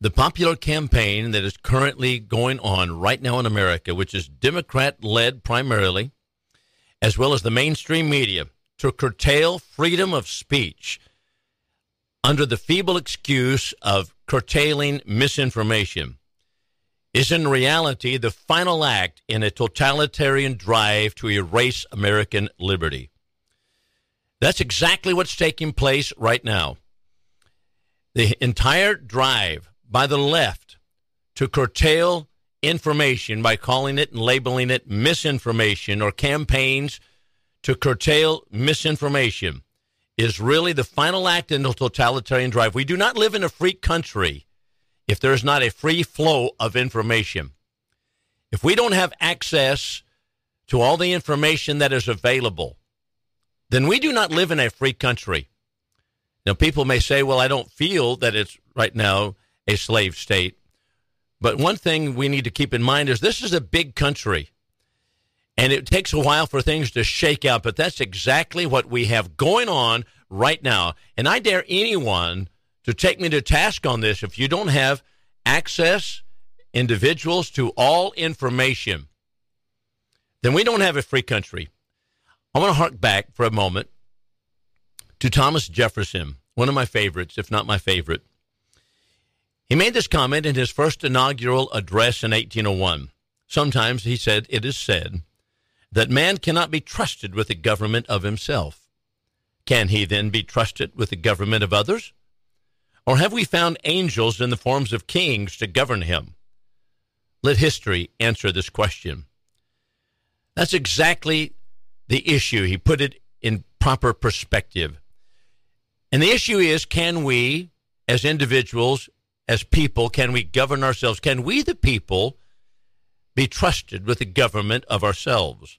the popular campaign that is currently going on right now in America, which is Democrat led primarily, as well as the mainstream media, to curtail freedom of speech under the feeble excuse of curtailing misinformation is in reality the final act in a totalitarian drive to erase American liberty. That's exactly what's taking place right now. The entire drive by the left to curtail information by calling it and labeling it misinformation or campaigns to curtail misinformation is really the final act in the totalitarian drive. We do not live in a free country if there is not a free flow of information. If we don't have access to all the information that is available, then we do not live in a free country. Now, people may say, well, I don't feel that it's right now a slave state. But one thing we need to keep in mind is this is a big country. And it takes a while for things to shake out, but that's exactly what we have going on right now. And I dare anyone to take me to task on this if you don't have access, individuals, to all information, then we don't have a free country. I want to hark back for a moment to Thomas Jefferson, one of my favorites, if not my favorite. He made this comment in his first inaugural address in 1801. Sometimes, he said, it is said that man cannot be trusted with the government of himself. Can he then be trusted with the government of others? Or have we found angels in the forms of kings to govern him? Let history answer this question. That's exactly the issue. He put it in proper perspective. And the issue is can we, as individuals, as people, can we govern ourselves? Can we, the people, be trusted with the government of ourselves?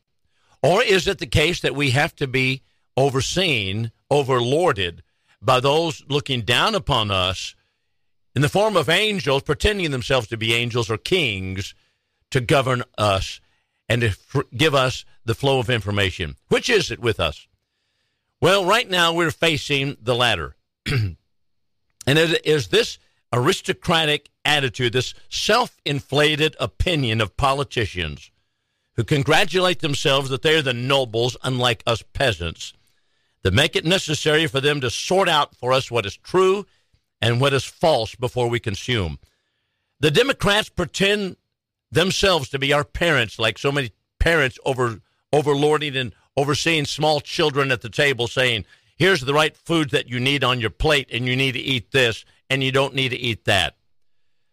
Or is it the case that we have to be overseen, overlorded by those looking down upon us in the form of angels, pretending themselves to be angels or kings to govern us and to give us the flow of information? Which is it with us? Well, right now we're facing the latter. and is this aristocratic attitude, this self inflated opinion of politicians who congratulate themselves that they're the nobles, unlike us peasants, that make it necessary for them to sort out for us what is true and what is false before we consume. The Democrats pretend themselves to be our parents, like so many parents over overlording and overseeing small children at the table, saying, "Here's the right food that you need on your plate, and you need to eat this, and you don't need to eat that.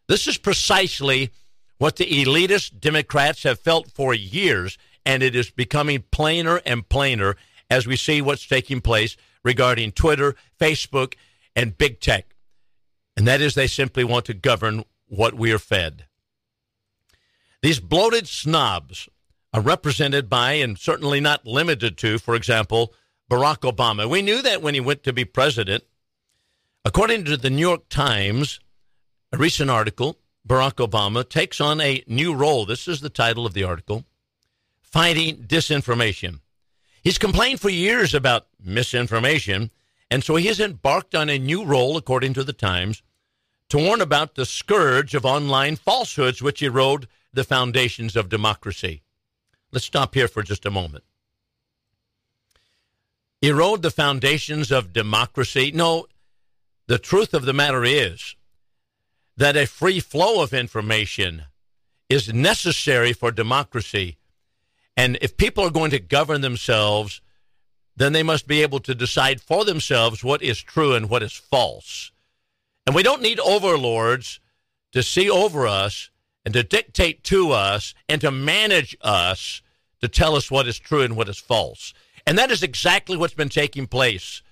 This is precisely what the elitist Democrats have felt for years, and it is becoming plainer and plainer as we see what's taking place regarding Twitter, Facebook, and big tech. And that is they simply want to govern what we are fed. These bloated snobs are represented by, and certainly not limited to, for example, Barack Obama. We knew that when he went to be president. According to the New York Times, a recent article, Barack Obama takes on a new role. This is the title of the article Fighting Disinformation. He's complained for years about misinformation, and so he has embarked on a new role, according to the Times, to warn about the scourge of online falsehoods which erode the foundations of democracy. Let's stop here for just a moment. Erode the foundations of democracy? No, the truth of the matter is that a free flow of information is necessary for democracy. And if people are going to govern themselves, then they must be able to decide for themselves what is true and what is false. And we don't need overlords to see over us and to dictate to us and to manage us to tell us what is true and what is false. And that is exactly what's been taking place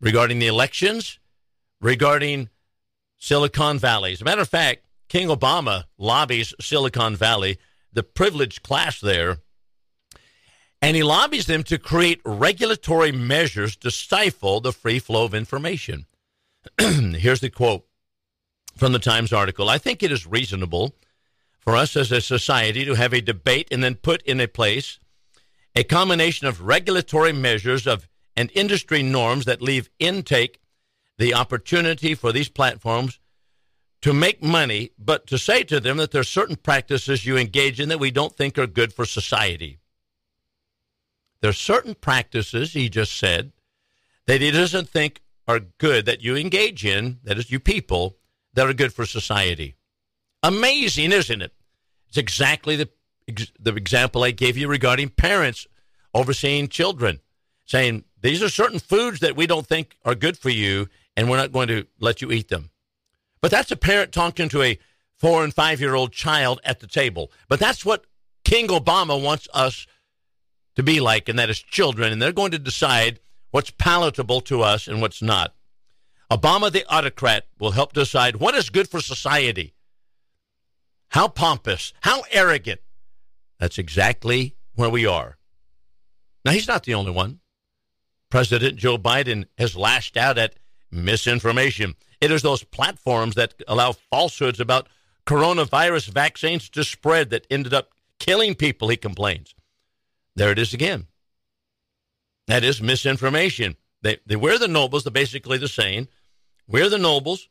regarding the elections, regarding Silicon Valley. As a matter of fact, King Obama lobbies Silicon Valley, the privileged class there, and he lobbies them to create regulatory measures to stifle the free flow of information. Here's the quote from the Times article I think it is reasonable for us as a society to have a debate and then put in a place a combination of regulatory measures of and industry norms that leave intake the opportunity for these platforms to make money, but to say to them that there are certain practices you engage in that we don't think are good for society. There are certain practices, he just said, that he doesn't think are good that you engage in, that is, you people, that are good for society. Amazing, isn't it? It's exactly the, the example I gave you regarding parents overseeing children, saying, these are certain foods that we don't think are good for you, and we're not going to let you eat them. But that's a parent talking to a four and five year old child at the table. But that's what King Obama wants us to be like, and that is children, and they're going to decide what's palatable to us and what's not. Obama, the autocrat, will help decide what is good for society. How pompous, how arrogant. That's exactly where we are. Now, he's not the only one. President Joe Biden has lashed out at misinformation. It is those platforms that allow falsehoods about coronavirus vaccines to spread that ended up killing people, he complains. There it is again. That is misinformation. They, they, we're the nobles, they're basically the saying. We're the nobles.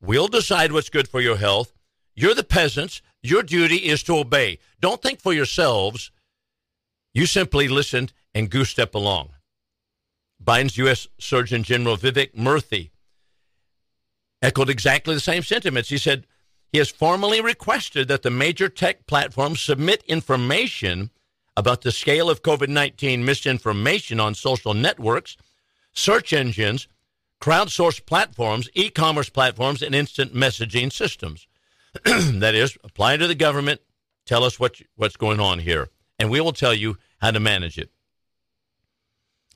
We'll decide what's good for your health. You're the peasants. Your duty is to obey. Don't think for yourselves. You simply listen and goose step along. Biden's U.S. Surgeon General Vivek Murthy echoed exactly the same sentiments. He said he has formally requested that the major tech platforms submit information about the scale of COVID 19 misinformation on social networks, search engines, crowdsourced platforms, e commerce platforms, and instant messaging systems. that is, apply to the government, tell us what, what's going on here, and we will tell you how to manage it.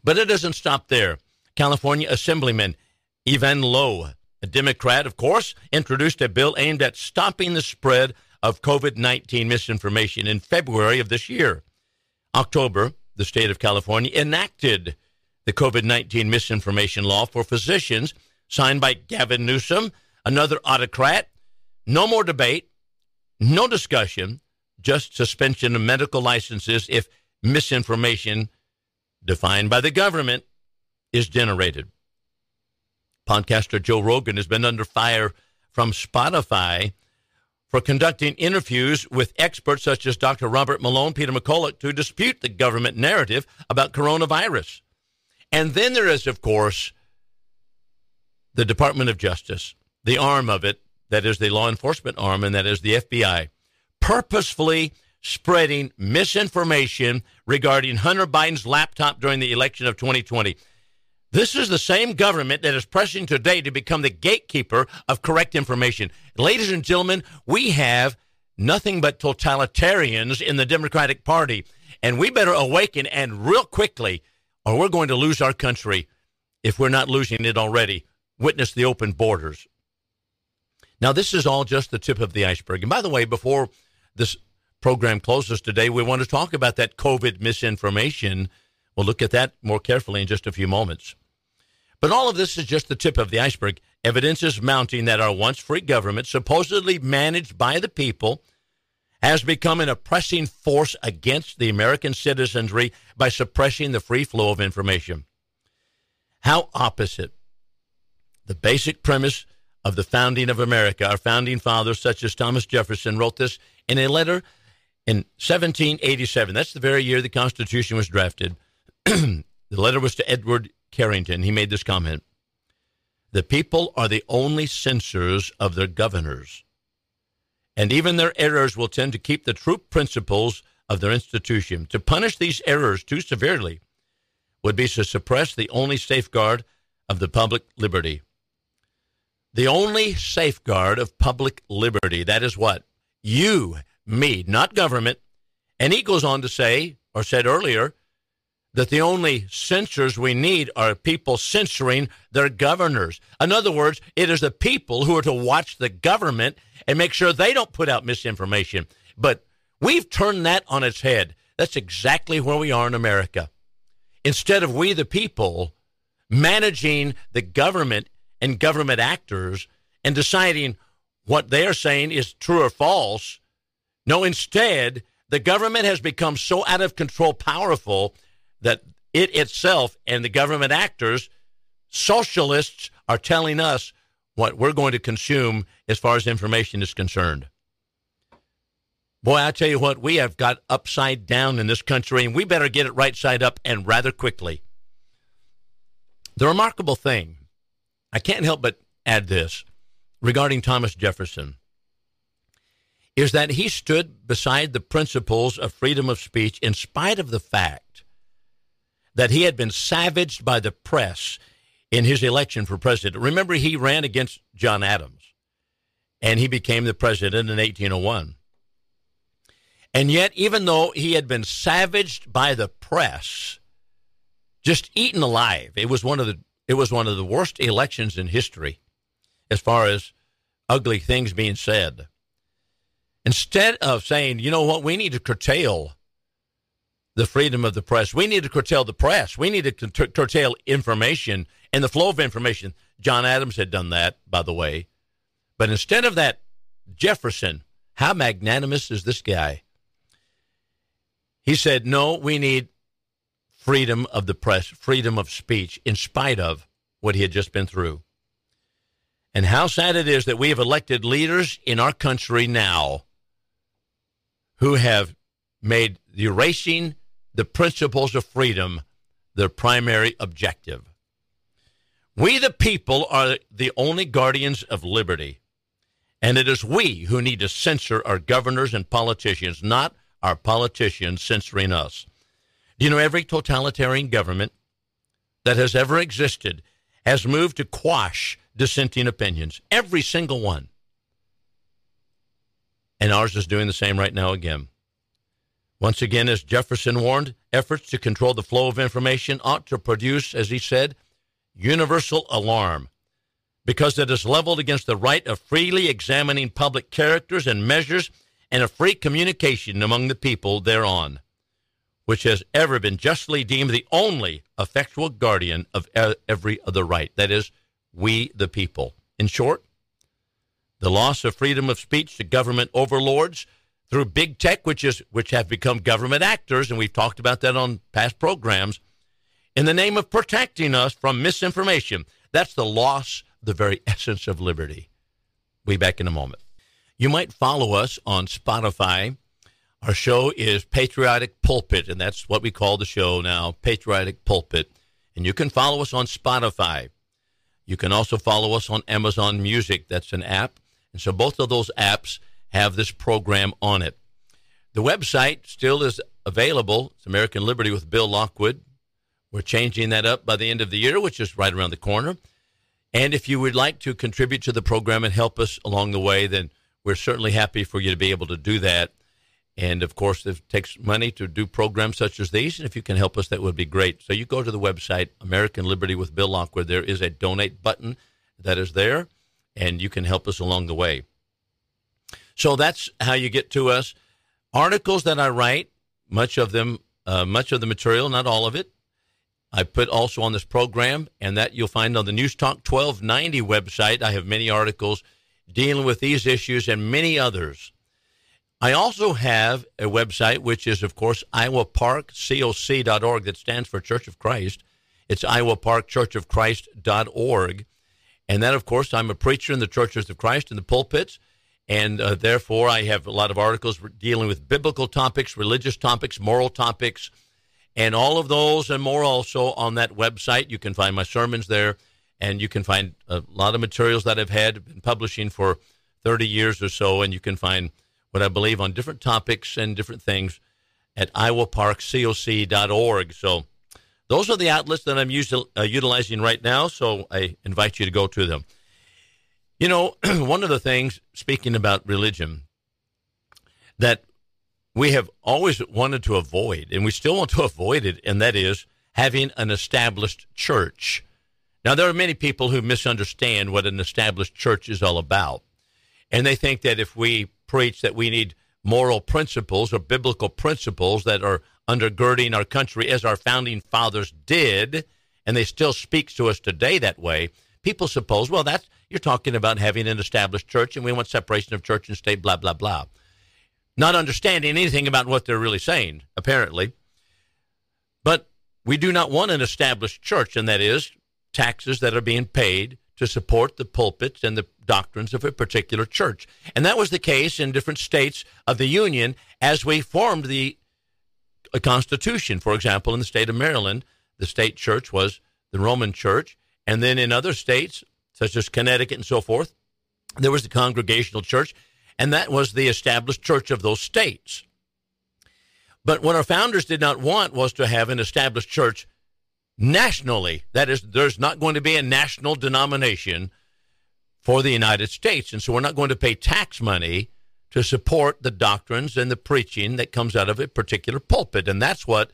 But it doesn't stop there. California Assemblyman Evan Low, a Democrat, of course, introduced a bill aimed at stopping the spread of COVID 19 misinformation in February of this year. October, the state of California enacted the COVID 19 misinformation law for physicians, signed by Gavin Newsom, another autocrat. No more debate, no discussion, just suspension of medical licenses if misinformation defined by the government is generated. Podcaster Joe Rogan has been under fire from Spotify for conducting interviews with experts such as Dr. Robert Malone, Peter McCullough, to dispute the government narrative about coronavirus. And then there is, of course, the Department of Justice, the arm of it, that is the law enforcement arm, and that is the FBI, purposefully spreading misinformation regarding Hunter Biden's laptop during the election of 2020. This is the same government that is pressing today to become the gatekeeper of correct information. Ladies and gentlemen, we have nothing but totalitarians in the Democratic Party, and we better awaken and real quickly, or we're going to lose our country if we're not losing it already. Witness the open borders. Now, this is all just the tip of the iceberg. And by the way, before this program closes today, we want to talk about that COVID misinformation We'll look at that more carefully in just a few moments. But all of this is just the tip of the iceberg. Evidence is mounting that our once free government, supposedly managed by the people, has become an oppressing force against the American citizenry by suppressing the free flow of information. How opposite the basic premise of the founding of America. Our founding fathers, such as Thomas Jefferson, wrote this in a letter in 1787. That's the very year the Constitution was drafted. the letter was to Edward Carrington. He made this comment The people are the only censors of their governors, and even their errors will tend to keep the true principles of their institution. To punish these errors too severely would be to suppress the only safeguard of the public liberty. The only safeguard of public liberty, that is what? You, me, not government. And he goes on to say, or said earlier, that the only censors we need are people censoring their governors. In other words, it is the people who are to watch the government and make sure they don't put out misinformation. But we've turned that on its head. That's exactly where we are in America. Instead of we, the people, managing the government and government actors and deciding what they're saying is true or false, no, instead, the government has become so out of control powerful that it itself and the government actors, socialists, are telling us what we're going to consume as far as information is concerned. Boy, I tell you what, we have got upside down in this country, and we better get it right side up and rather quickly. The remarkable thing, I can't help but add this regarding Thomas Jefferson, is that he stood beside the principles of freedom of speech in spite of the fact that he had been savaged by the press in his election for president. Remember, he ran against John Adams, and he became the president in 1801. And yet, even though he had been savaged by the press, just eaten alive, it was one of the it was one of the worst elections in history, as far as ugly things being said. Instead of saying, you know what, we need to curtail the freedom of the press, we need to curtail the press, we need to curtail information and the flow of information. John Adams had done that, by the way. But instead of that, Jefferson, how magnanimous is this guy? He said, no, we need freedom of the press, freedom of speech, in spite of what he had just been through. And how sad it is that we have elected leaders in our country now who have made erasing the principles of freedom their primary objective. We, the people, are the only guardians of liberty. And it is we who need to censor our governors and politicians, not our politicians censoring us. Do you know every totalitarian government that has ever existed has moved to quash dissenting opinions? Every single one. And ours is doing the same right now again. Once again, as Jefferson warned, efforts to control the flow of information ought to produce, as he said, universal alarm because it is leveled against the right of freely examining public characters and measures and a free communication among the people thereon, which has ever been justly deemed the only effectual guardian of every other right. That is, we the people. In short, the loss of freedom of speech to government overlords through big tech, which is which have become government actors, and we've talked about that on past programs, in the name of protecting us from misinformation. That's the loss the very essence of liberty. Be back in a moment. You might follow us on Spotify. Our show is Patriotic Pulpit, and that's what we call the show now, Patriotic Pulpit. And you can follow us on Spotify. You can also follow us on Amazon Music. That's an app. And so both of those apps have this program on it. The website still is available. It's American Liberty with Bill Lockwood. We're changing that up by the end of the year, which is right around the corner. And if you would like to contribute to the program and help us along the way, then we're certainly happy for you to be able to do that. And of course, it takes money to do programs such as these. And if you can help us, that would be great. So you go to the website, American Liberty with Bill Lockwood. There is a donate button that is there, and you can help us along the way. So that's how you get to us. Articles that I write, much of them, uh, much of the material, not all of it, I put also on this program, and that you'll find on the News Talk 1290 website. I have many articles dealing with these issues and many others. I also have a website, which is, of course, iowaparkcoc.org, that stands for Church of Christ. It's iowaparkchurchofchrist.org. And then, of course, I'm a preacher in the Churches of Christ in the pulpits. And uh, therefore, I have a lot of articles dealing with biblical topics, religious topics, moral topics, and all of those and more also on that website. You can find my sermons there and you can find a lot of materials that I've had been publishing for 30 years or so, and you can find what I believe on different topics and different things at iowaparkcoc.org. So those are the outlets that I'm usually, uh, utilizing right now, so I invite you to go to them. You know, one of the things, speaking about religion, that we have always wanted to avoid, and we still want to avoid it, and that is having an established church. Now, there are many people who misunderstand what an established church is all about. And they think that if we preach that we need moral principles or biblical principles that are undergirding our country as our founding fathers did, and they still speak to us today that way, people suppose, well, that's you're talking about having an established church and we want separation of church and state, blah, blah, blah. Not understanding anything about what they're really saying, apparently. But we do not want an established church, and that is taxes that are being paid to support the pulpits and the doctrines of a particular church. And that was the case in different states of the Union as we formed the A constitution. For example, in the state of Maryland, the state church was the Roman church. And then in other states, such as Connecticut and so forth, there was the Congregational church. And that was the established church of those states. But what our founders did not want was to have an established church nationally. That is, there's not going to be a national denomination for the United States. And so we're not going to pay tax money to support the doctrines and the preaching that comes out of a particular pulpit. And that's what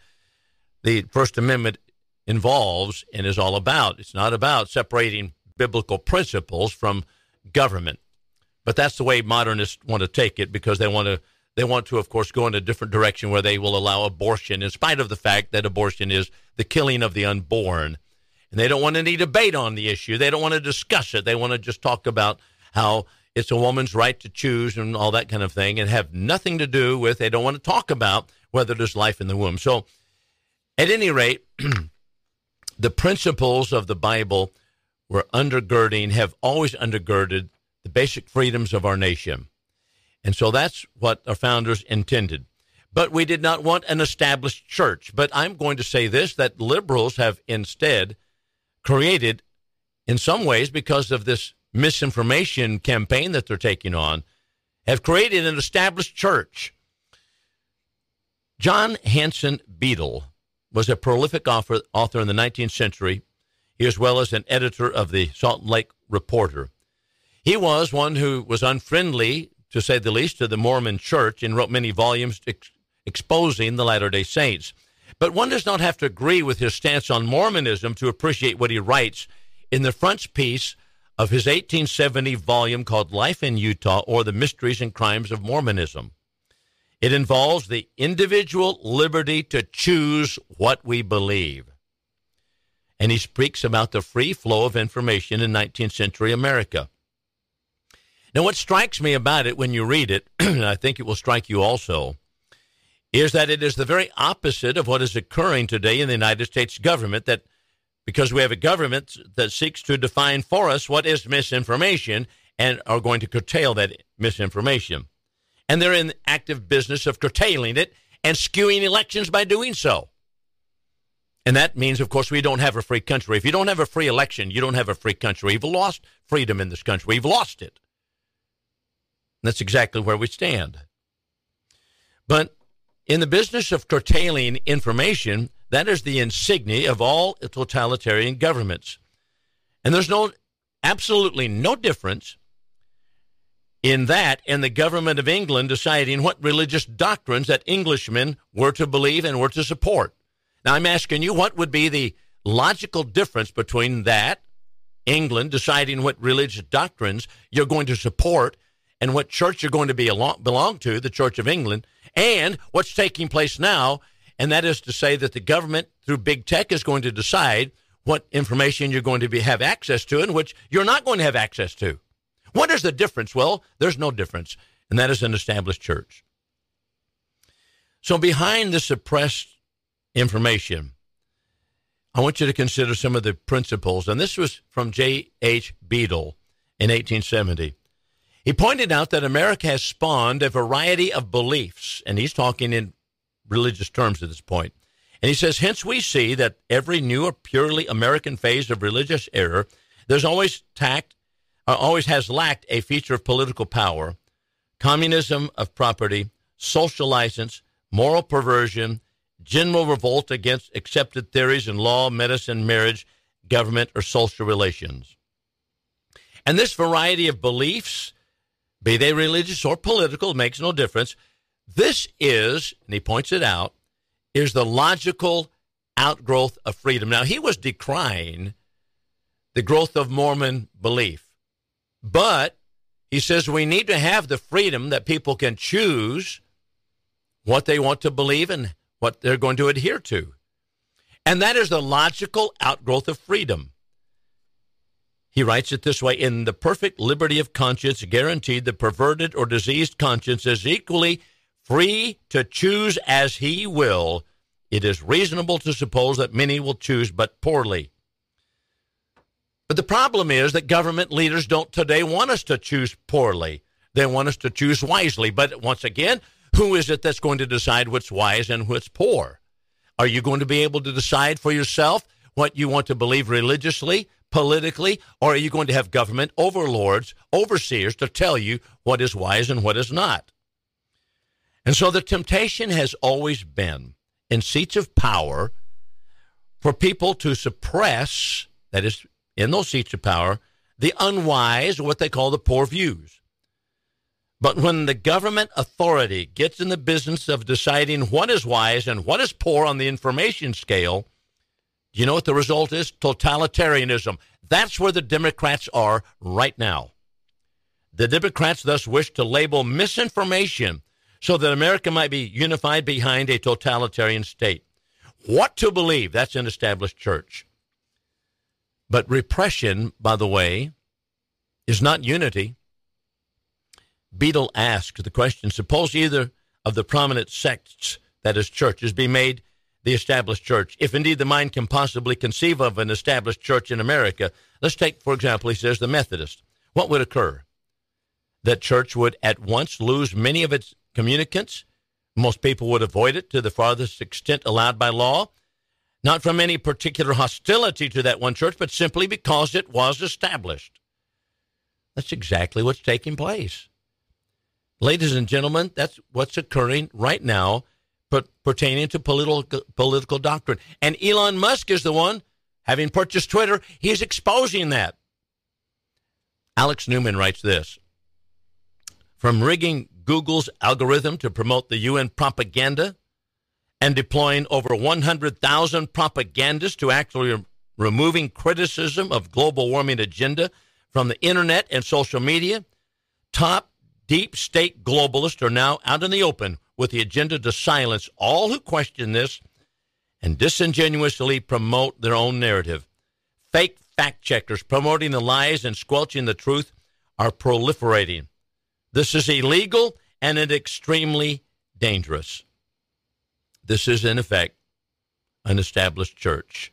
the First Amendment involves and is all about. It's not about separating biblical principles from government. But that's the way modernists want to take it because they want to they want to, of course, go in a different direction where they will allow abortion, in spite of the fact that abortion is the killing of the unborn. And they don't want any debate on the issue. They don't want to discuss it. They want to just talk about how it's a woman's right to choose and all that kind of thing and have nothing to do with, they don't want to talk about whether there's life in the womb. So, at any rate, the principles of the Bible were undergirding, have always undergirded the basic freedoms of our nation. And so that's what our founders intended. But we did not want an established church. But I'm going to say this that liberals have instead created, in some ways, because of this misinformation campaign that they're taking on, have created an established church. John Hanson Beadle was a prolific author, author in the 19th century, as well as an editor of the Salt Lake Reporter. He was one who was unfriendly to say the least, to the Mormon church and wrote many volumes ex- exposing the Latter day Saints. But one does not have to agree with his stance on Mormonism to appreciate what he writes in the frontispiece of his 1870 volume called Life in Utah or The Mysteries and Crimes of Mormonism. It involves the individual liberty to choose what we believe. And he speaks about the free flow of information in 19th century America. Now, what strikes me about it when you read it, and I think it will strike you also, is that it is the very opposite of what is occurring today in the United States government. That because we have a government that seeks to define for us what is misinformation and are going to curtail that misinformation. And they're in active business of curtailing it and skewing elections by doing so. And that means, of course, we don't have a free country. If you don't have a free election, you don't have a free country. We've lost freedom in this country. We've lost it. That's exactly where we stand. But in the business of curtailing information, that is the insignia of all totalitarian governments. And there's no, absolutely no difference in that and the government of England deciding what religious doctrines that Englishmen were to believe and were to support. Now, I'm asking you, what would be the logical difference between that, England deciding what religious doctrines you're going to support, and what church you're going to be along, belong to, the Church of England, and what's taking place now. And that is to say that the government, through big tech, is going to decide what information you're going to be, have access to and which you're not going to have access to. What is the difference? Well, there's no difference, and that is an established church. So, behind the suppressed information, I want you to consider some of the principles. And this was from J.H. Beadle in 1870. He pointed out that America has spawned a variety of beliefs, and he's talking in religious terms at this point. And he says, hence we see that every new or purely American phase of religious error, there's always tact, uh, always has lacked a feature of political power, communism of property, social license, moral perversion, general revolt against accepted theories in law, medicine, marriage, government, or social relations. And this variety of beliefs be they religious or political, makes no difference. This is, and he points it out, is the logical outgrowth of freedom. Now, he was decrying the growth of Mormon belief, but he says we need to have the freedom that people can choose what they want to believe and what they're going to adhere to. And that is the logical outgrowth of freedom. He writes it this way In the perfect liberty of conscience guaranteed, the perverted or diseased conscience is equally free to choose as he will. It is reasonable to suppose that many will choose but poorly. But the problem is that government leaders don't today want us to choose poorly. They want us to choose wisely. But once again, who is it that's going to decide what's wise and what's poor? Are you going to be able to decide for yourself what you want to believe religiously, politically, or are you going to have government overlords, overseers to tell you what is wise and what is not? And so the temptation has always been in seats of power for people to suppress, that is, in those seats of power, the unwise, or what they call the poor views. But when the government authority gets in the business of deciding what is wise and what is poor on the information scale, you know what the result is? Totalitarianism. That's where the Democrats are right now. The Democrats thus wish to label misinformation so that America might be unified behind a totalitarian state. What to believe? That's an established church. But repression, by the way, is not unity. Beadle asked the question suppose either of the prominent sects, that is, churches, be made the established church, if indeed the mind can possibly conceive of an established church in America. Let's take, for example, he says, the Methodist. What would occur? That church would at once lose many of its communicants. Most people would avoid it to the farthest extent allowed by law, not from any particular hostility to that one church, but simply because it was established. That's exactly what's taking place. Ladies and gentlemen, that's what's occurring right now but pertaining to political political doctrine. And Elon Musk is the one, having purchased Twitter, he's exposing that. Alex Newman writes this From rigging Google's algorithm to promote the UN propaganda and deploying over 100,000 propagandists to actually re- removing criticism of global warming agenda from the internet and social media, top deep state globalists are now out in the open with the agenda to silence all who question this and disingenuously promote their own narrative. Fake fact checkers promoting the lies and squelching the truth are proliferating. This is illegal and it extremely dangerous. This is, in effect, an established church.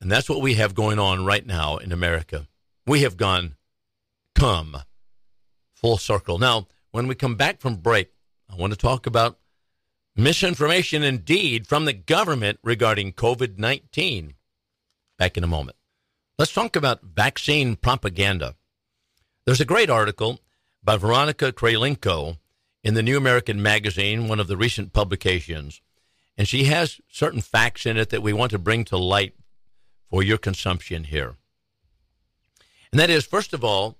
And that's what we have going on right now in America. We have gone, come, full circle. Now, when we come back from break, I want to talk about misinformation indeed from the government regarding COVID 19. Back in a moment. Let's talk about vaccine propaganda. There's a great article by Veronika Kyrylenko in the New American Magazine, one of the recent publications, and she has certain facts in it that we want to bring to light for your consumption here. And that is, first of all,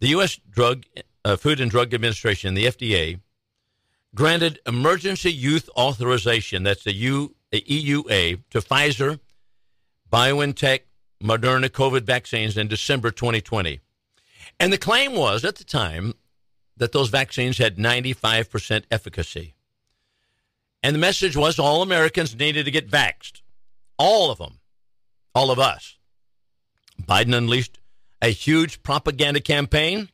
the U.S. Drug, uh, Food and Drug Administration, the FDA, granted emergency youth authorization, that's the U, EUA, to Pfizer, BioNTech, Moderna COVID vaccines in December 2020. And the claim was at the time that those vaccines had 95% efficacy. And the message was all Americans needed to get vaxxed. All of them. All of us. Biden unleashed a huge propaganda campaign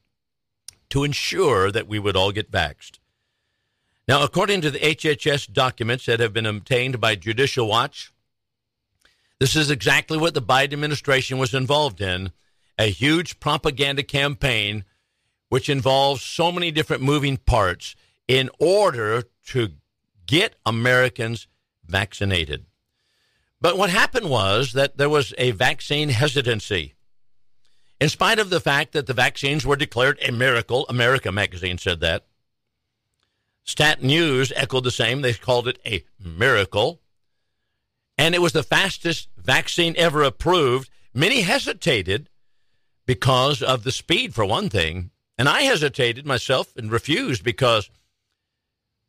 to ensure that we would all get vaxxed. Now, according to the HHS documents that have been obtained by Judicial Watch, this is exactly what the Biden administration was involved in a huge propaganda campaign which involves so many different moving parts in order to get Americans vaccinated. But what happened was that there was a vaccine hesitancy. In spite of the fact that the vaccines were declared a miracle, America magazine said that, Stat News echoed the same. They called it a miracle. And it was the fastest vaccine ever approved. Many hesitated because of the speed, for one thing. And I hesitated myself and refused because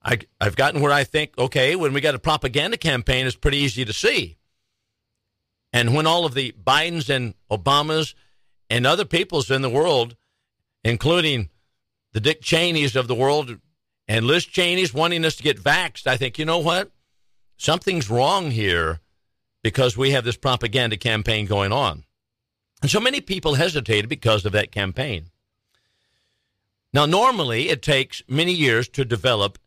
I, I've gotten where I think, okay, when we got a propaganda campaign, it's pretty easy to see. And when all of the Bidens and Obamas and other peoples in the world, including the Dick Cheneys of the world, and Liz Cheney's wanting us to get vaxxed, I think, you know what? Something's wrong here because we have this propaganda campaign going on. And so many people hesitated because of that campaign. Now, normally it takes many years to develop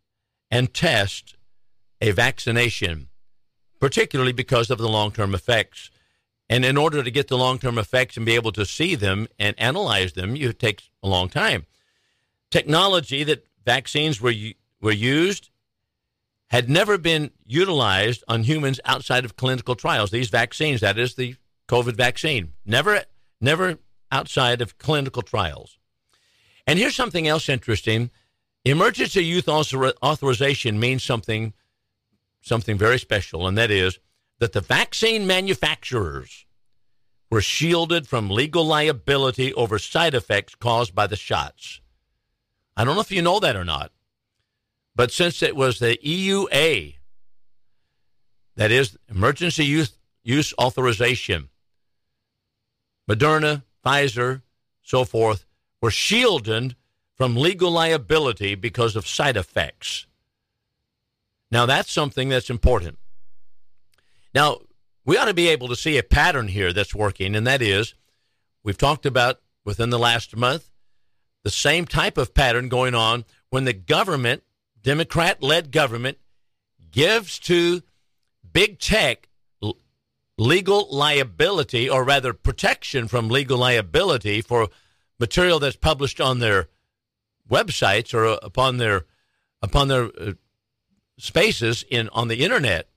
and test a vaccination, particularly because of the long term effects And in order to get the long term effects and be able to see them and analyze them, it takes a long time. Technology that vaccines were, were used had never been utilized on humans outside of clinical trials. These vaccines, that is the COVID vaccine, never, never outside of clinical trials. And here's something else interesting. Emergency use authorization means something, something very special, and that is that the vaccine manufacturers were shielded from legal liability over side effects caused by the shots. I don't know if you know that or not, but since it was the EUA, that is emergency youth use authorization, Moderna, Pfizer, so forth, were shielded from legal liability because of side effects. Now, that's something that's important. Now, we ought to be able to see a pattern here that's working, and that is we've talked about within the last month the same type of pattern going on when the government, Democrat led government, gives to big tech legal liability, or rather protection from legal liability for material that's published on their websites or upon their upon their uh, spaces in on the internet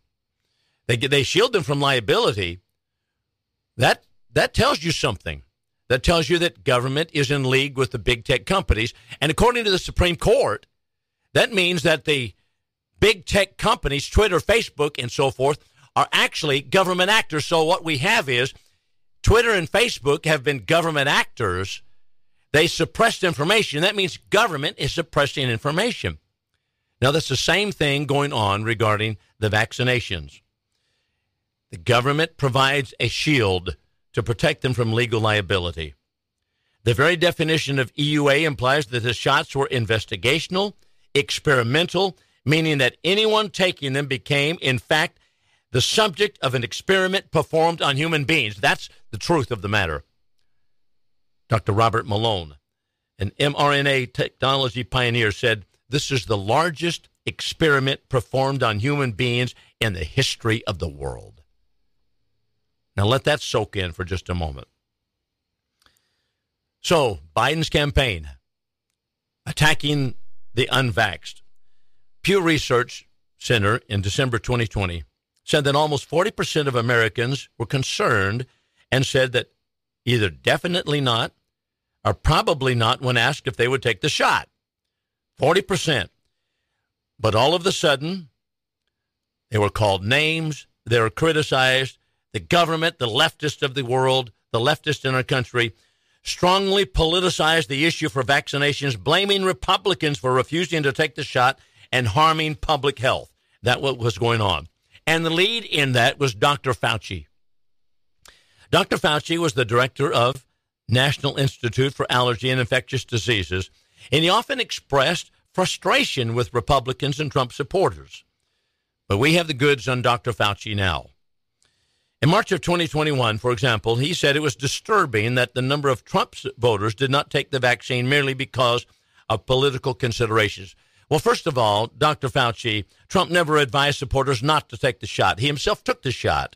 they they shield them from liability. That that tells you something. That tells you that government is in league with the big tech companies, and according to the Supreme Court, that means that the big tech companies, Twitter, Facebook, and so forth, are actually government actors. So what we have is Twitter and Facebook have been government actors. They suppressed information. That means government is suppressing information. Now, that's the same thing going on regarding the vaccinations. The government provides a shield to protect them from legal liability. The very definition of EUA implies that the shots were investigational, experimental, meaning that anyone taking them became, in fact, the subject of an experiment performed on human beings. That's the truth of the matter. Dr. Robert Malone, an mRNA technology pioneer, said this is the largest experiment performed on human beings in the history of the world. Now let that soak in for just a moment. So, Biden's campaign attacking the unvaxxed. Pew Research Center in December 2020 said that almost 40% of Americans were concerned and said that either definitely not or probably not when asked if they would take the shot. 40%. But all of a sudden, they were called names, they were criticized, the government, the leftist of the world, the leftist in our country, strongly politicized the issue for vaccinations, blaming Republicans for refusing to take the shot and harming public health. That what was going on. And the lead in that was Dr. Fauci. Dr. Fauci was the director of National Institute for Allergy and Infectious Diseases, and he often expressed frustration with Republicans and Trump supporters. But we have the goods on Dr. Fauci now. In March of 2021, for example, he said it was disturbing that the number of Trump voters did not take the vaccine merely because of political considerations. Well, first of all, Dr. Fauci, Trump never advised supporters not to take the shot. He himself took the shot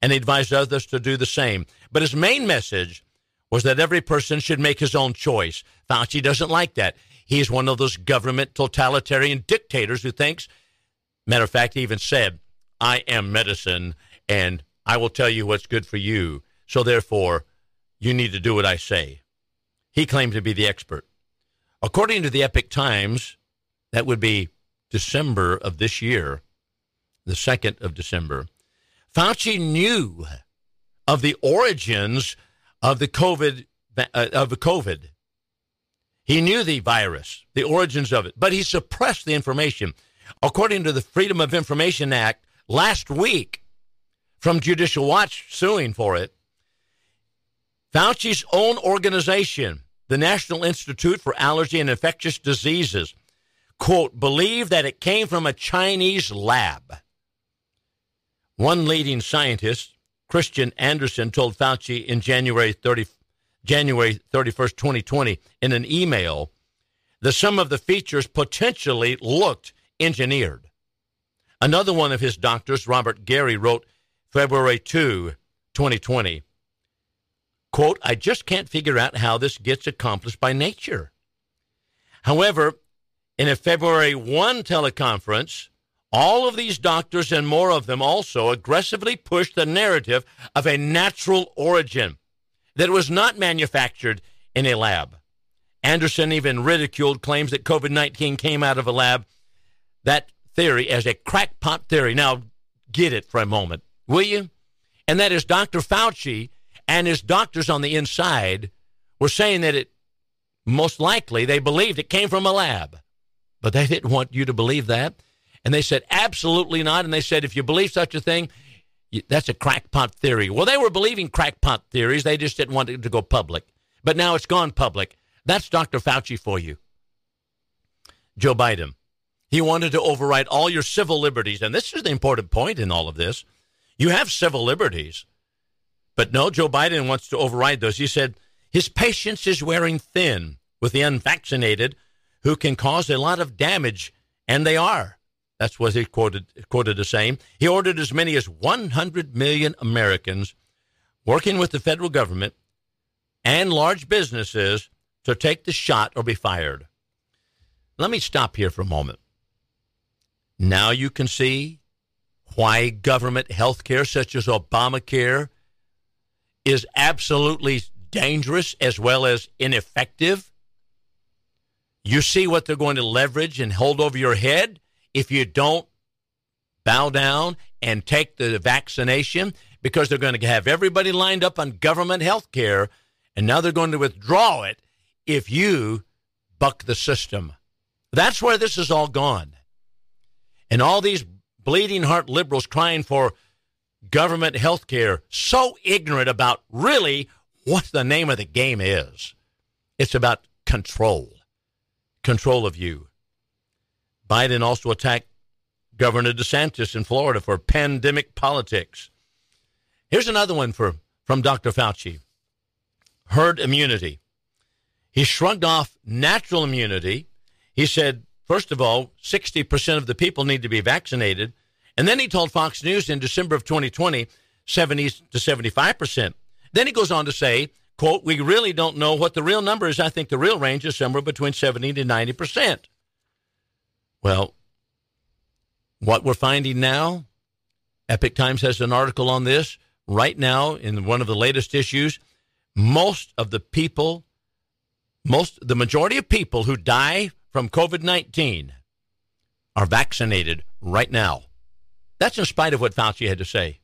and he advised others to do the same. But his main message was that every person should make his own choice. Fauci doesn't like that. He's one of those government totalitarian dictators who thinks, matter of fact, he even said, I am medicine and I will tell you what's good for you. So therefore, you need to do what I say. He claimed to be the expert. According to the Epoch Times, that would be December of this year, the 2nd of December, Fauci knew of the origins of the COVID uh, of the COVID. He knew the virus, the origins of it, but he suppressed the information. According to the Freedom of Information Act, last week, from Judicial Watch suing for it. Fauci's own organization, the National Institute for Allergy and Infectious Diseases, quote, believe that it came from a Chinese lab. One leading scientist, Kristian Andersen told Fauci in January 30, January 31st, 2020, in an email that some of the features potentially looked engineered. Another one of his doctors, Robert Garry, wrote February 2, 2020. Quote, I just can't figure out how this gets accomplished by nature. However, in a February 1 teleconference, all of these doctors and more of them also aggressively pushed the narrative of a natural origin that was not manufactured in a lab. Andersen even ridiculed claims that COVID 19 came out of a lab. That theory as a crackpot theory. Now, get it for a moment, will you? And that is Dr. Fauci and his doctors on the inside were saying that it most likely they believed it came from a lab. But they didn't want you to believe that. And they said, absolutely not. And they said, if you believe such a thing, that's a crackpot theory. Well, they were believing crackpot theories. They just didn't want it to go public. But now it's gone public. That's Dr. Fauci for you. Joe Biden. He wanted to override all your civil liberties. And this is the important point in all of this. You have civil liberties. But no, Joe Biden wants to override those. He said his patience is wearing thin with the unvaccinated who can cause a lot of damage, and they are. That's what he quoted, quoted as saying. He ordered as many as 100 million Americans working with the federal government and large businesses to take the shot or be fired. Let me stop here for a moment. Now you can see why government health care, such as Obamacare, is absolutely dangerous as well as ineffective. You see what they're going to leverage and hold over your head if you don't bow down and take the vaccination because they're going to have everybody lined up on government health care, and now they're going to withdraw it if you buck the system. That's where this is all gone. And all these bleeding heart liberals crying for government health care, so ignorant about really what the name of the game is. It's about control, control of you. Biden also attacked Governor DeSantis in Florida for pandemic politics. Here's another one for, from Dr. Fauci herd immunity. He shrugged off natural immunity. He said First of all, 60% of the people need to be vaccinated. And then he told Fox News in December of 2020, 70 to 75%. Then he goes on to say, quote, we really don't know what the real number is. I think the real range is somewhere between 70 to 90%. Well, what we're finding now, Epoch Times has an article on this right now in one of the latest issues. Most of the people, most, the majority of people who die from COVID 19 are vaccinated right now. That's in spite of what Fauci had to say.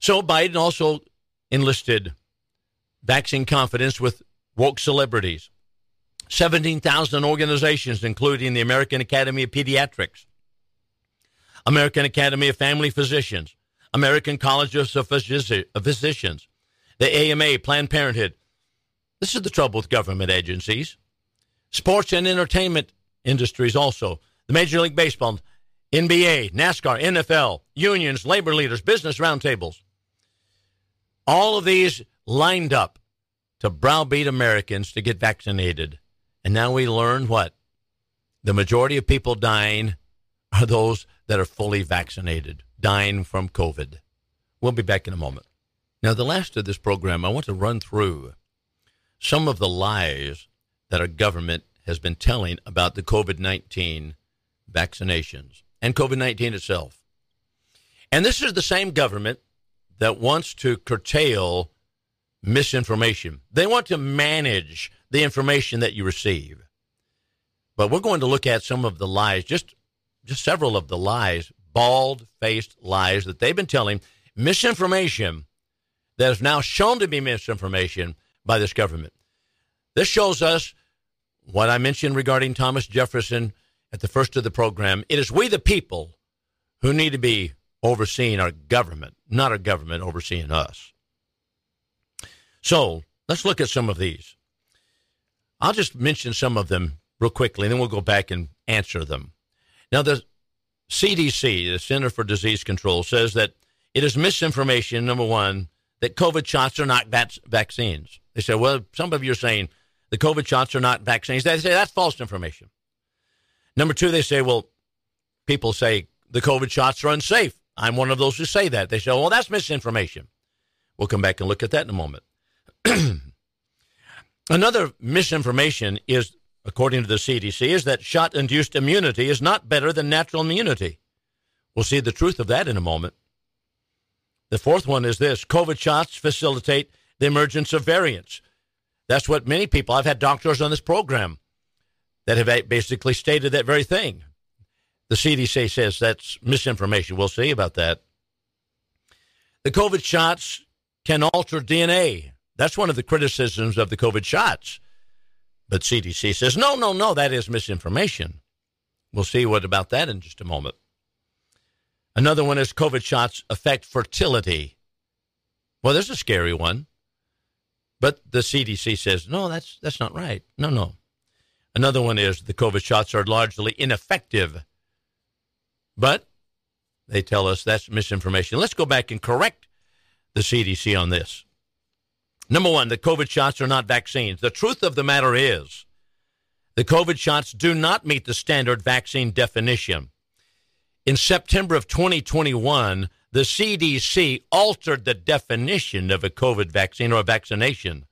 So Biden also enlisted vaccine confidence with woke celebrities. 17,000 organizations, including the American Academy of Pediatrics, American Academy of Family Physicians, American College of Physicians, the AMA, Planned Parenthood. This is the trouble with government agencies sports and entertainment industries also. The Major League Baseball, NBA, NASCAR, NFL, unions, labor leaders, business roundtables. All of these lined up to browbeat Americans to get vaccinated. And now we learn what? The majority of people dying are those that are fully vaccinated, dying from COVID. We'll be back in a moment. Now, the last of this program, I want to run through some of the lies that our government has been telling about the COVID 19 vaccinations and COVID 19 itself. And this is the same government that wants to curtail misinformation. They want to manage the information that you receive. But we're going to look at some of the lies, just just several of the lies, bald-faced lies that they've been telling, misinformation that is now shown to be misinformation by this government. This shows us what I mentioned regarding Thomas Jefferson at the first of the program. It is we, the people, who need to be overseeing our government, not our government overseeing us. So let's look at some of these. I'll just mention some of them real quickly, and then we'll go back and answer them. Now, the CDC, the Center for Disease Control, says that it is misinformation, number one, that COVID shots are not vaccines. They say, well, some of you are saying the COVID shots are not vaccines. They say that's false information. Number two, they say, well, people say the COVID shots are unsafe. I'm one of those who say that. They say, well, that's misinformation. We'll come back and look at that in a moment. Another misinformation is, according to the CDC, is that shot induced immunity is not better than natural immunity. We'll see the truth of that in a moment. The fourth one is this COVID shots facilitate the emergence of variants. That's what many people, I've had doctors on this program that have basically stated that very thing. The CDC says that's misinformation. We'll see about that. The COVID shots can alter DNA. That's one of the criticisms of the COVID shots. But CDC says, no, no, no, that is misinformation. We'll see what about that in just a moment. Another one is COVID shots affect fertility. Well, there's a scary one. But the CDC says, no, that's, that's not right. No, no. Another one is the COVID shots are largely ineffective. But they tell us that's misinformation. Let's go back and correct the CDC on this. Number one, the COVID shots are not vaccines. The truth of the matter is the COVID shots do not meet the standard vaccine definition. In September of 2021, the CDC altered the definition of a COVID vaccine or vaccination.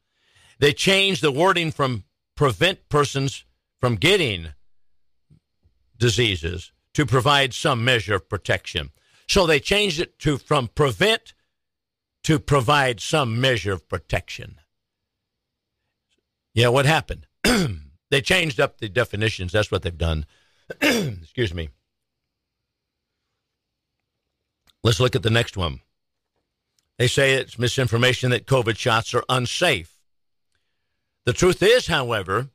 They changed the wording from prevent persons from getting diseases to provide some measure of protection. So they changed it to from prevent to provide some measure of protection. Yeah, what happened? they changed up the definitions. That's what they've done. Excuse me. Let's look at the next one. They say it's misinformation that COVID shots are unsafe. The truth is, however,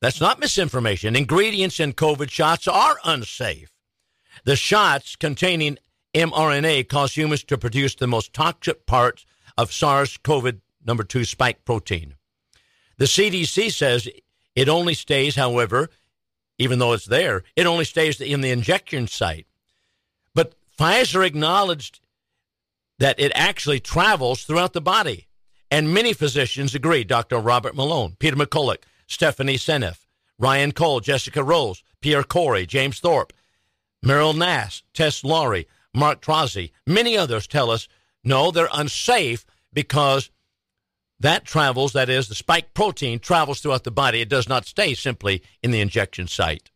that's not misinformation. Ingredients in COVID shots are unsafe. The shots containing mRNA cause humans to produce the most toxic parts of SARS CoV number 2 spike protein. The CDC says it only stays, however, even though it's there, it only stays in the injection site. But Pfizer acknowledged that it actually travels throughout the body. And many physicians agree. Dr. Robert Malone, Peter McCullough, Stephanie Seneff, Ryan Cole, Jessica Rose, Pierre Kory, James Thorpe, Meryl Nass, Tess Lawrie, Mark Tausig, many others tell us no, they're unsafe because that travels, that is, the spike protein travels throughout the body. It does not stay simply in the injection site.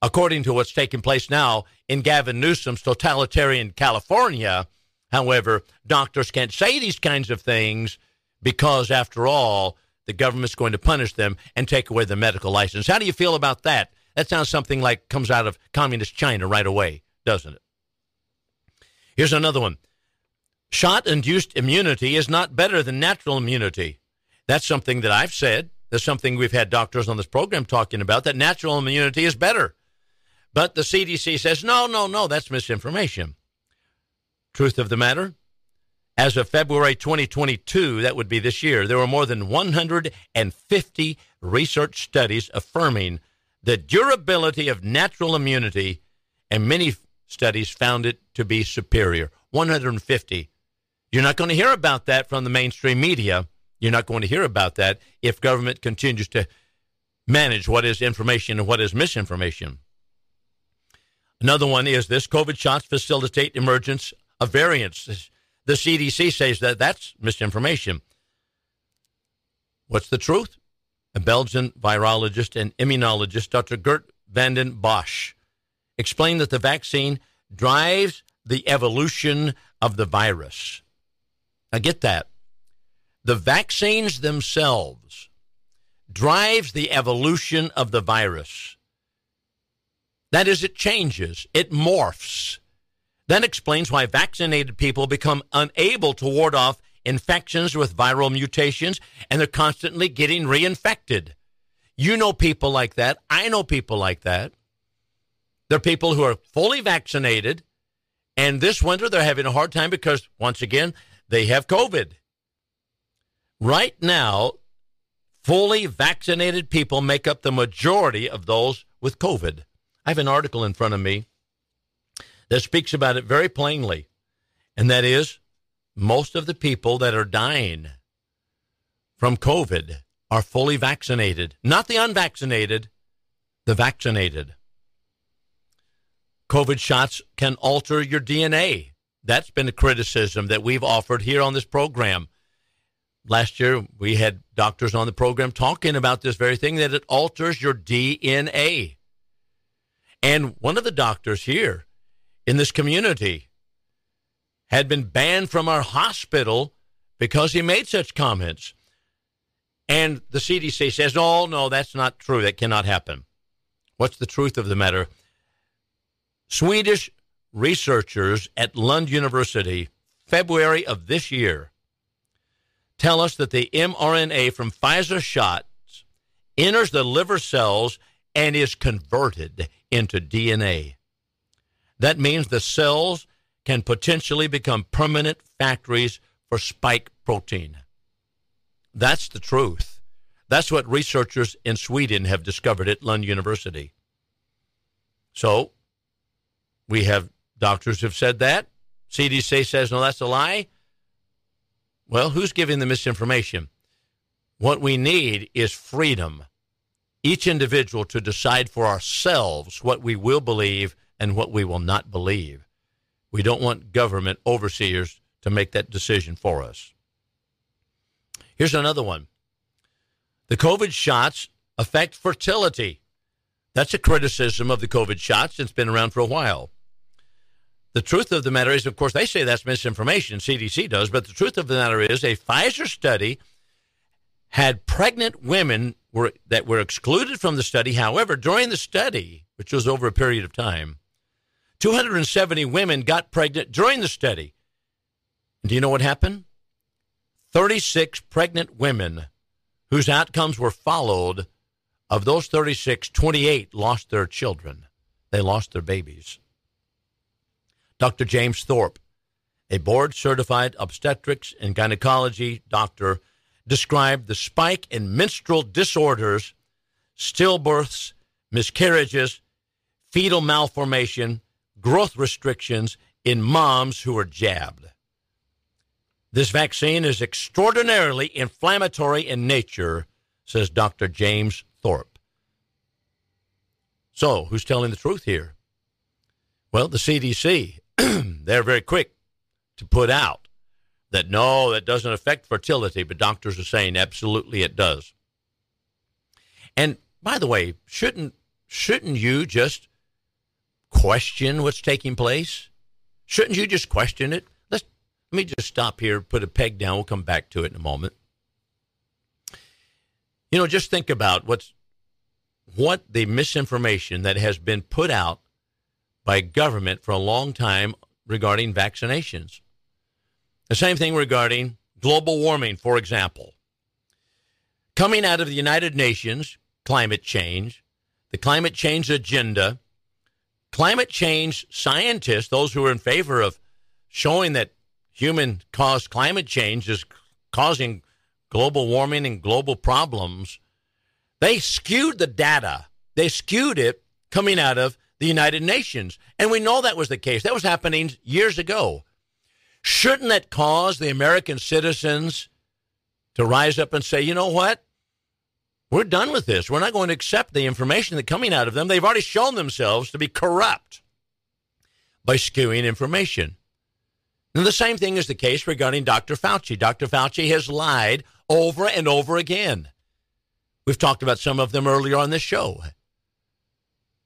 According to what's taking place now in Gavin Newsom's totalitarian California, however, doctors can't say these kinds of things because, after all, the government's going to punish them and take away their medical license. How do you feel about that? That sounds something like comes out of communist China right away, doesn't it? Here's another one. Shot induced immunity is not better than natural immunity. That's something that I've said. That's something we've had doctors on this program talking about that natural immunity is better. But the CDC says, no, no, no, that's misinformation. Truth of the matter, as of February 2022, that would be this year, there were more than 150 research studies affirming the durability of natural immunity, and many studies found it to be superior. 150. You're not going to hear about that from the mainstream media. You're not going to hear about that if government continues to manage what is information and what is misinformation. Another one is this COVID shots facilitate emergence of variants. The CDC says that that's misinformation. What's the truth? A Belgian virologist and immunologist, Dr. Gert van den Bosch, explained that the vaccine drives the evolution of the virus. I get that. The vaccines themselves drives the evolution of the virus. That is, it changes, it morphs. That explains why vaccinated people become unable to ward off infections with viral mutations and they're constantly getting reinfected. You know people like that. I know people like that. They're people who are fully vaccinated, and this winter they're having a hard time because, once again, they have COVID. Right now, fully vaccinated people make up the majority of those with COVID. I have an article in front of me that speaks about it very plainly, and that is most of the people that are dying from COVID are fully vaccinated, not the unvaccinated, the vaccinated. COVID shots can alter your DNA. That's been a criticism that we've offered here on this program. Last year, we had doctors on the program talking about this very thing that it alters your DNA. And one of the doctors here in this community had been banned from our hospital because he made such comments. And the CDC says, oh, no, that's not true. That cannot happen. What's the truth of the matter? Swedish researchers at Lund University, February of this year, tell us that the mRNA from Pfizer shots enters the liver cells and is converted into DNA. That means the cells can potentially become permanent factories for spike protein. That's the truth. That's what researchers in Sweden have discovered at Lund University. So, we have doctors have said that. CDC says, no, that's a lie. Well, who's giving the misinformation? What we need is freedom. Each individual to decide for ourselves what we will believe and what we will not believe. We don't want government overseers to make that decision for us. Here's another one the COVID shots affect fertility. That's a criticism of the COVID shots. It's been around for a while. The truth of the matter is, of course, they say that's misinformation, CDC does, but the truth of the matter is a Pfizer study had pregnant women were, that were excluded from the study. However, during the study, which was over a period of time, 270 women got pregnant during the study. And do you know what happened? 36 pregnant women whose outcomes were followed. Of those 36, 28 lost their children. They lost their babies. Dr. James Thorpe, a board certified obstetrics and gynecology doctor, described the spike in menstrual disorders, stillbirths, miscarriages, fetal malformation, growth restrictions in moms who are jabbed. This vaccine is extraordinarily inflammatory in nature, says Dr. James Thorpe. So, who's telling the truth here? Well, the CDC. They're very quick to put out that no, that doesn't affect fertility, but doctors are saying absolutely it does. And by the way, shouldn't shouldn't you just question what's taking place? Shouldn't you just question it? Let's let me just stop here, put a peg down. We'll come back to it in a moment. You know, just think about what's what the misinformation that has been put out by government for a long time regarding vaccinations. The same thing regarding global warming, for example. Coming out of the United Nations, climate change, the climate change agenda, climate change scientists, those who are in favor of showing that human caused climate change is causing global warming and global problems, they skewed the data. They skewed it coming out of the United Nations. And we know that was the case. That was happening years ago. Shouldn't that cause the American citizens to rise up and say, you know what? We're done with this. We're not going to accept the information that's coming out of them. They've already shown themselves to be corrupt by skewing information. And the same thing is the case regarding Dr. Fauci. Dr. Fauci has lied over and over again. We've talked about some of them earlier on this show.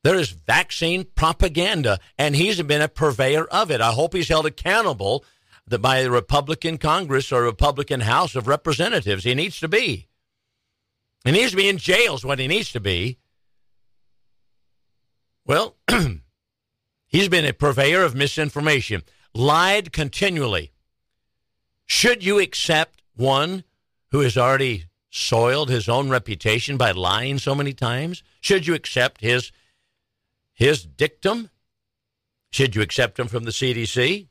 There is vaccine propaganda, and he's been a purveyor of it. I hope he's held accountable by the Republican Congress or Republican House of Representatives. He needs to be. He needs to be in jail, is what he needs to be. Well, he's been a purveyor of misinformation, lied continually. Should you accept one who has already soiled his own reputation by lying so many times? Should you accept his his dictum? Should you accept him from the CDC?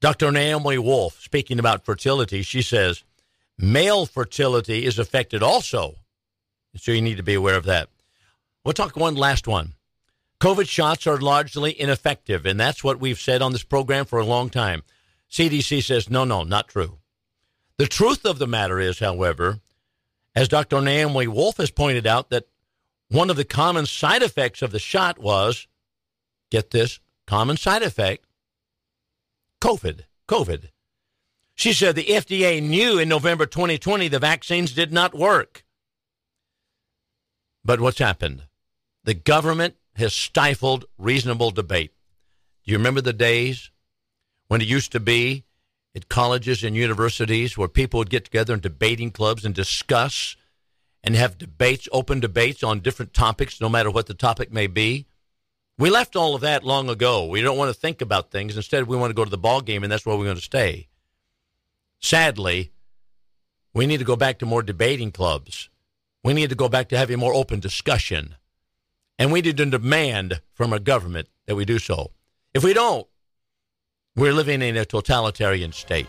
Dr. Naomi Wolf, speaking about fertility, she says male fertility is affected also. So you need to be aware of that. We'll talk one last one. COVID shots are largely ineffective, and that's what we've said on this program for a long time. CDC says, no, no, not true. The truth of the matter is, however, as Dr. Naomi Wolf has pointed out, that one of the common side effects of the shot was get this common side effect COVID. COVID. She said the FDA knew in November 2020 the vaccines did not work. But what's happened? The government has stifled reasonable debate. Do you remember the days when it used to be at colleges and universities where people would get together in debating clubs and discuss and have debates, open debates on different topics, no matter what the topic may be? We left all of that long ago. We don't want to think about things. Instead, we want to go to the ball game, and that's where we're going to stay. Sadly, we need to go back to more debating clubs. We need to go back to having more open discussion. And we need to demand from our government that we do so. If we don't, we're living in a totalitarian state.